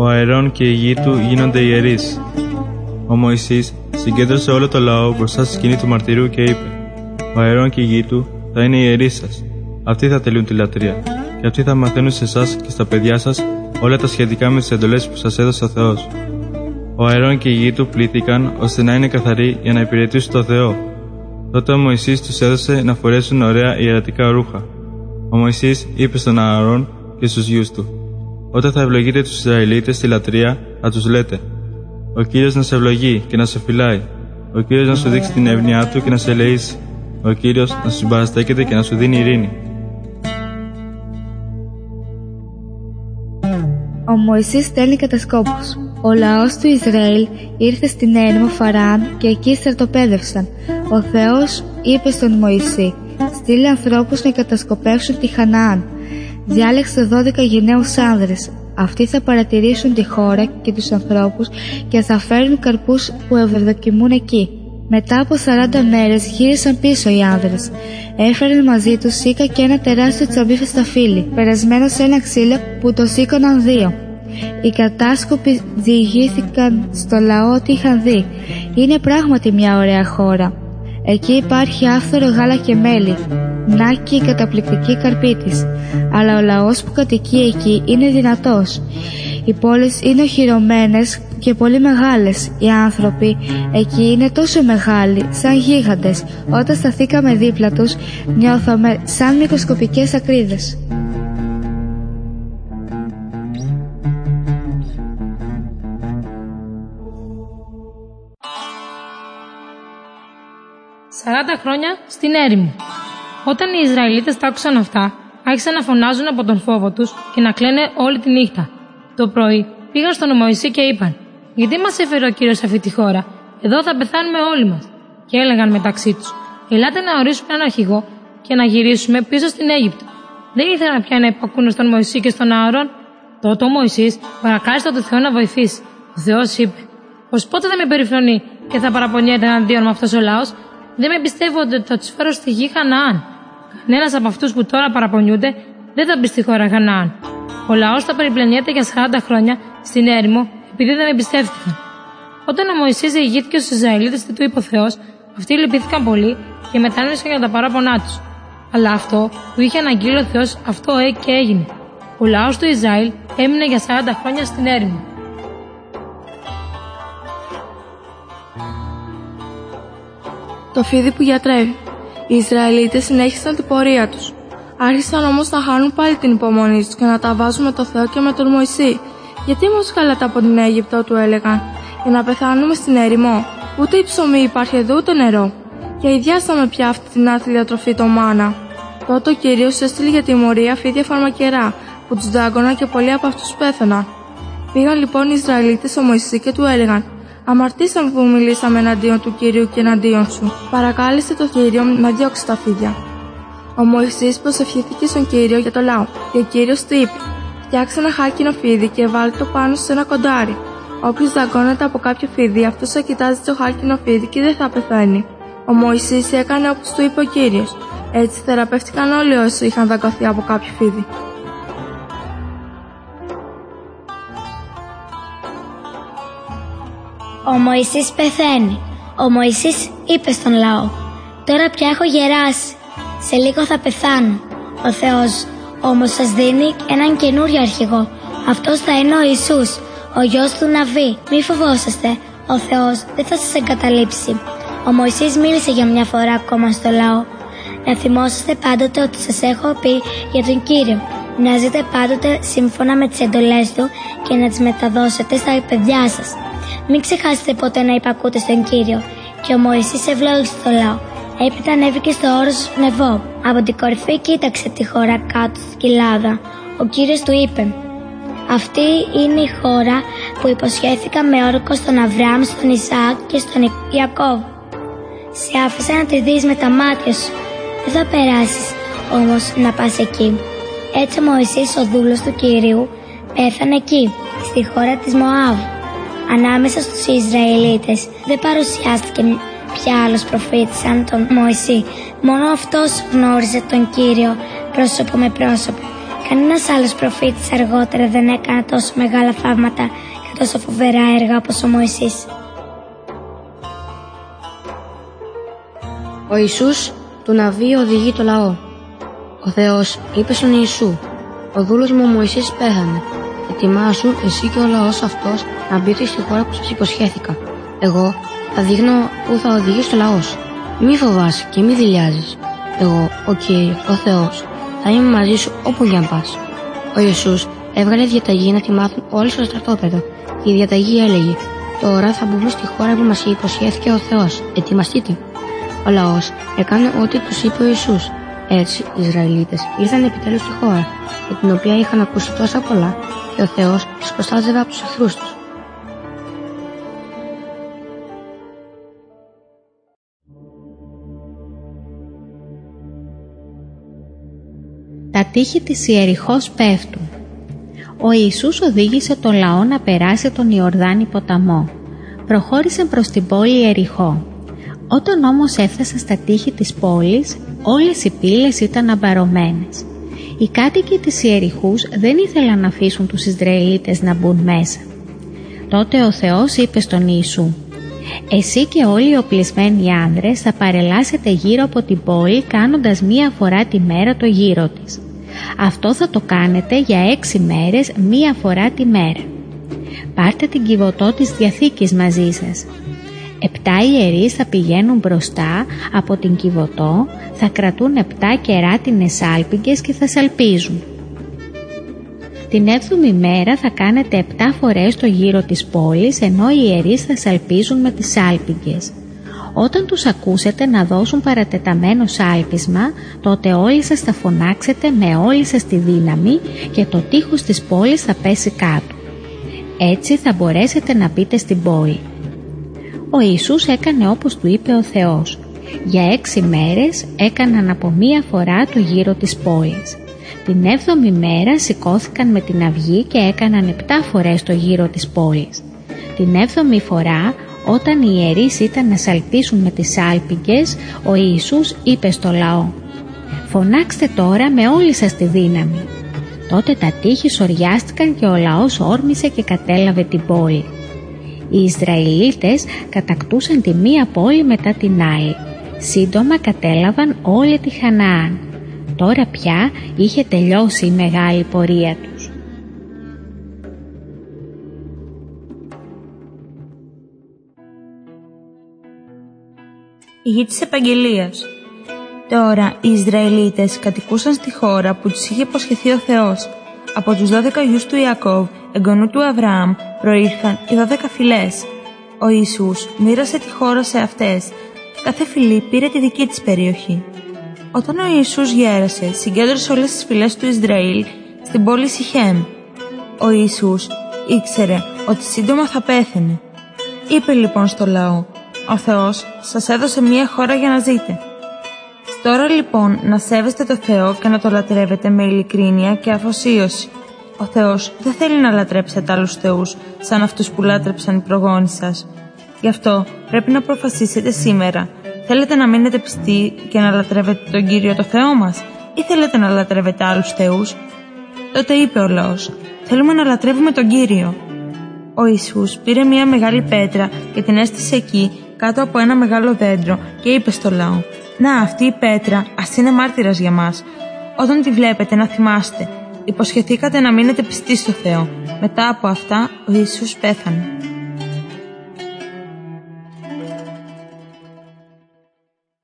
Ο Αερών και η γη του γίνονται ιερείς. Ο Μωυσής συγκέντρωσε όλο το λαό μπροστά στη σκηνή του μαρτυρίου και είπε Ο Αερών και η γη του θα είναι ιεροί σας. Αυτοί θα τελούν τη λατρεία. Και αυτοί θα μαθαίνουν σε εσάς και στα παιδιά σας όλα τα σχετικά με τις εντολές που σας έδωσε ο Θεός. Ο Αερών και η γη του πλήθηκαν ώστε να είναι καθαροί για να υπηρετήσουν το Θεό. Τότε ο Μωυσής τους έδωσε να φορέσουν ωραία ιερατικά ρούχα. Ο Μωυσής είπε στον Ααρών και στους γιους του: Όταν θα ευλογείτε τους Ισραηλίτες στη λατρεία, θα τους λέτε: Ο κύριος να σε ευλογεί και να σε φυλάει. Ο κύριος να σου δείξει την εύνοιά του και να σε ελεήσει. Ο κύριος να σου συμπαραστέκεται και να σου δίνει ειρήνη. Ο Μωυσής στέλνει κατασκόπους. Ο λαός του Ισραήλ ήρθε στην έρημο Φαράν και εκεί στρατοπέδευσαν. Ο Θεός είπε στον Μωυσή «Στείλε ανθρώπους να κατασκοπεύσουν τη Χαναάν». Διάλεξε 12 γενναίους άνδρες. Αυτοί θα παρατηρήσουν τη χώρα και τους ανθρώπους και θα φέρουν καρπούς που ευδοκιμούν εκεί. Μετά από 40 μέρες γύρισαν πίσω οι άνδρες. Έφεραν μαζί τους σίκα και ένα τεράστιο τσαμπίφι στα φύλλη, περασμένο σε ένα ξύλο που το σήκωναν δύο. Οι κατάσκοποι διηγήθηκαν στο λαό ότι είχαν δει. Είναι πράγματι μια ωραία χώρα. Εκεί υπάρχει άφθορο γάλα και μέλι. Να και η καταπληκτική καρπή της. Αλλά ο λαός που κατοικεί εκεί είναι δυνατός. Οι πόλεις είναι οχυρωμένες και πολύ μεγάλες. Οι άνθρωποι εκεί είναι τόσο μεγάλοι, σαν γίγαντες. Όταν σταθήκαμε δίπλα τους, νιώθαμε σαν μικροσκοπικές ακρίδες. Χρόνια στην έρημο». Όταν οι Ισραηλίτες τα άκουσαν αυτά, άρχισαν να φωνάζουν από τον φόβο τους και να κλαίνε όλη τη νύχτα. Το πρωί πήγαν στον Μωυσή και είπαν: Γιατί μας έφερε ο κύριος σε αυτή τη χώρα, εδώ θα πεθάνουμε όλοι μας. Και έλεγαν μεταξύ τους: Ελάτε να ορίσουμε έναν αρχηγό και να γυρίσουμε πίσω στην Αίγυπτο. Δεν ήθελαν πια να υπακούνε στον Μωυσή και στον Ααρών. Τότε ο Μωυσής παρακάλεσε τον Θεό να βοηθήσει. Ο Θεός είπε: Πως πότε θα με περιφρονεί και θα παραπονιέται εναντίον με αυτός ο λαός, δεν με πιστεύω ότι θα τους φέρω στη γη Χαναάν. Κανένας από αυτούς που τώρα παραπονιούνται δεν θα μπει στη χώρα Χαναάν. Ο λαός θα περιπλανιέται για 40 χρόνια στην έρημο επειδή δεν εμπιστεύτηκαν. Όταν ο Μωυσής διηγήθηκε στους Ισραηλίτες τι του είπε ο Θεός, αυτοί λυπήθηκαν πολύ και μετάνοιωσαν για τα παράπονά τους. Αλλά αυτό που είχε αναγγείλει ο Θεός, αυτό ε και έγινε. Ο λαός του Ισραήλ έμεινε για 40 χρόνια στην έρημο. Το φίδι που γιατρεύει. Οι Ισραηλίτες συνέχισαν την πορεία τους. Άρχισαν όμως να χάνουν πάλι την υπομονή τους και να τα βάζουν με το Θεό και με τον Μωυσή. Γιατί μα βγάλατε από την Αίγυπτο, του έλεγαν, για να πεθάνουμε στην έρημο. Ούτε η ψωμί υπάρχει εδώ, ούτε νερό. Και ιδιάσαμε πια αυτή την άθλια τροφή το μάνα. Τότε ο κύριος έστειλε για τιμωρία φίδια φαρμακερά, που τους δάγκωναν και πολλοί από αυτούς πέθαναν. Πήγαν λοιπόν οι Ισραηλίτες στο Μωυσή και του έλεγαν: Αμαρτήσαμε που μιλήσαμε εναντίον του κύριου και εναντίον σου. Παρακάλεσε το κύριο να διώξει τα φίδια. Ο Μωυσής προσευχήθηκε στον Κύριο για το λαό και ο Κύριος του είπε «Φτιάξε ένα χάκινο φίδι και βάλει το πάνω σε ένα κοντάρι. Όποιος δαγκώνεται από κάποιο φίδι, αυτός θα κοιτάζει το χάκινο φίδι και δεν θα πεθαίνει». Ο Μωυσής έκανε όπως του είπε ο κύριος. Έτσι θεραπεύτηκαν όλοι όσοι είχαν δαγκωθεί από κάποιο φίδι. Ο Μωυσής πεθαίνει. Ο Μωυσής είπε στον λαό «Τώρα πια έχω γεράσει σε λίγο θα πεθάνω. Ο Θεός όμως σας δίνει έναν καινούριο αρχηγό. Αυτός θα είναι ο Ιησούς, ο γιος του Ναβί. Μη φοβόσαστε, ο Θεός δεν θα σας εγκαταλείψει. Ο Μωυσής μίλησε για μια φορά ακόμα στο λαό. Να θυμόσαστε πάντοτε ότι σας έχω πει για τον Κύριο. Να ζείτε πάντοτε σύμφωνα με τις εντολές Του και να τις μεταδώσετε στα παιδιά σας. Μην ξεχάσετε ποτέ να υπακούτε στον Κύριο. Και ο Μωυσής ευλόγησε το λαό. Έπειτα ανέβηκε στο όρος Νεβό. Από την κορυφή κοίταξε τη χώρα κάτω στη κοιλάδα. Ο κύριος του είπε «Αυτή είναι η χώρα που υποσχέθηκα με όρκο στον Αβραάμ, στον Ισαάκ και στον Ιακώβ. Σε άφησα να τη δεις με τα μάτια σου. Δεν θα περάσεις όμως να πας εκεί». Έτσι ο Μωυσής ο δούλος του Κυρίου πέθανε εκεί, στη χώρα της Μωάβ. Ανάμεσα στους Ισραηλίτες δεν παρουσιάστηκε πια άλλος προφήτης σαν τον Μωυσή. Μόνο αυτός γνώριζε τον Κύριο πρόσωπο με πρόσωπο. Κανένας άλλος προφήτης αργότερα δεν έκανε τόσο μεγάλα θαύματα και τόσο φοβερά έργα όπως ο Μωυσής. Ο Ιησούς του Ναβί οδηγεί το λαό. Ο Θεός είπε στον Ιησού «Ο δούλος μου ο Μωυσής πέθανε. Ετοιμάσου εσύ και ο λαός αυτός να μπείτε στη χώρα που σας υποσχέθηκα. Εγώ θα δείχνω που θα οδηγήσει το λαός. Μη φοβάσαι και μη δηλιάζεις. Εγώ, ο Κύριος, ο Θεός, θα είμαι μαζί σου όπου για πας. Ο Ιησούς έβγαλε διαταγή να τη μάθουν όλοι στο στρατόπεδο και η διαταγή έλεγε Τώρα θα μπούμε στη χώρα που μας υποσχέθηκε ο Θεός. Ετοιμαστείτε. Ο λαός έκανε ό,τι τους είπε ο Ιησούς. Έτσι οι Ισραηλίτες ήρθαν επιτέλους στη χώρα, για την οποία είχαν ακούσει τόσα πολλά και ο Θεός τους προστάζευε από τους εχθρούς τους. Τα τείχη της Ιεριχώς πέφτουν. Ο Ιησούς οδήγησε το λαό να περάσει τον Ιορδάνη ποταμό. Προχώρησε προς την πόλη Ιεριχώ. Όταν όμως έφτασε στα τείχη της πόλης, όλες οι πύλες ήταν αμπαρωμένες. Οι κάτοικοι της Ιεριχούς δεν ήθελαν να αφήσουν τους Ισραηλίτες να μπουν μέσα. Τότε ο Θεός είπε στον Ιησού «Εσύ και όλοι οι οπλισμένοι άνδρες θα παρελάσετε γύρω από την πόλη κάνοντας μία φορά τη μέρα το γύρο της. Αυτό θα το κάνετε για έξι μέρες μία φορά τη μέρα. Πάρτε την κυβωτό της Διαθήκης μαζί σας. Επτά ιερείς θα πηγαίνουν μπροστά από την κυβωτό, θα κρατούν επτά κεράτινες άλπιγγες και θα σαλπίζουν. Την έβδομη μέρα θα κάνετε επτά φορές το γύρο της πόλης ενώ οι ιερείς θα σαλπίζουν με τις άλπιγγες. Όταν τους ακούσετε να δώσουν παρατεταμένο σάλπισμα, τότε όλοι σας θα φωνάξετε με όλη σας τη δύναμη και το τείχος της πόλης θα πέσει κάτω. Έτσι θα μπορέσετε να μπείτε στην πόλη. Ο Ιησούς έκανε όπως του είπε ο Θεός. Για έξι μέρες έκαναν από μία φορά το γύρο της πόλης. Την έβδομη μέρα σηκώθηκαν με την αυγή και έκαναν επτά φορές το γύρο της πόλης. Την έβδομη φορά όταν οι ιερείς ήταν να σαλπίσουν με τις άλπιγγες, ο Ιησούς είπε στο λαό «Φωνάξτε τώρα με όλη σας τη δύναμη». Τότε τα τείχη σοριάστηκαν και ο λαός όρμησε και κατέλαβε την πόλη. Οι Ισραηλίτες κατακτούσαν τη μία πόλη μετά την άλλη. Σύντομα κατέλαβαν όλη τη Χαναάν. Τώρα πια είχε τελειώσει η μεγάλη πορεία τους. Η γη της Επαγγελίας Τώρα οι Ισραηλίτες κατοικούσαν στη χώρα που τους είχε υποσχεθεί ο Θεός. Από τους 12 γιους του Ιακώβ, εγγονού του Αβραάμ, προήρθαν οι 12 φυλές. Ο Ιησούς μοίρασε τη χώρα σε αυτές και κάθε φυλή πήρε τη δική της περιοχή. Όταν ο Ιησούς γέρασε, συγκέντρωσε όλες τις φυλές του Ισραήλ στην πόλη Σιχέμ. Ο Ιησούς ήξερε ότι σύντομα θα πέθαινε. Είπε λοιπόν στο λαό «Ο Θεός σας έδωσε μία χώρα για να ζείτε». Τώρα λοιπόν να σέβεστε το Θεό και να το λατρεύετε με ειλικρίνεια και αφοσίωση. Ο Θεός δεν θέλει να λατρέψετε άλλους θεούς σαν αυτούς που λάτρεψαν οι προγόνοι σας. Γι' αυτό πρέπει να αποφασίσετε σήμερα Θέλετε να μείνετε πιστοί και να λατρεύετε τον Κύριο το Θεό μας ή θέλετε να λατρεύετε άλλους θεούς; Τότε είπε ο λαός «Θέλουμε να λατρεύουμε τον Κύριο». Ο Ιησούς πήρε μια μεγάλη πέτρα και την έστησε εκεί κάτω από ένα μεγάλο δέντρο και είπε στο λαό «Να αυτή η πέτρα ας είναι μάρτυρας για μας. Όταν τη βλέπετε να θυμάστε, υποσχεθήκατε να μείνετε πιστοί στο Θεό. Μετά από αυτά ο Ιησούς πέθανε.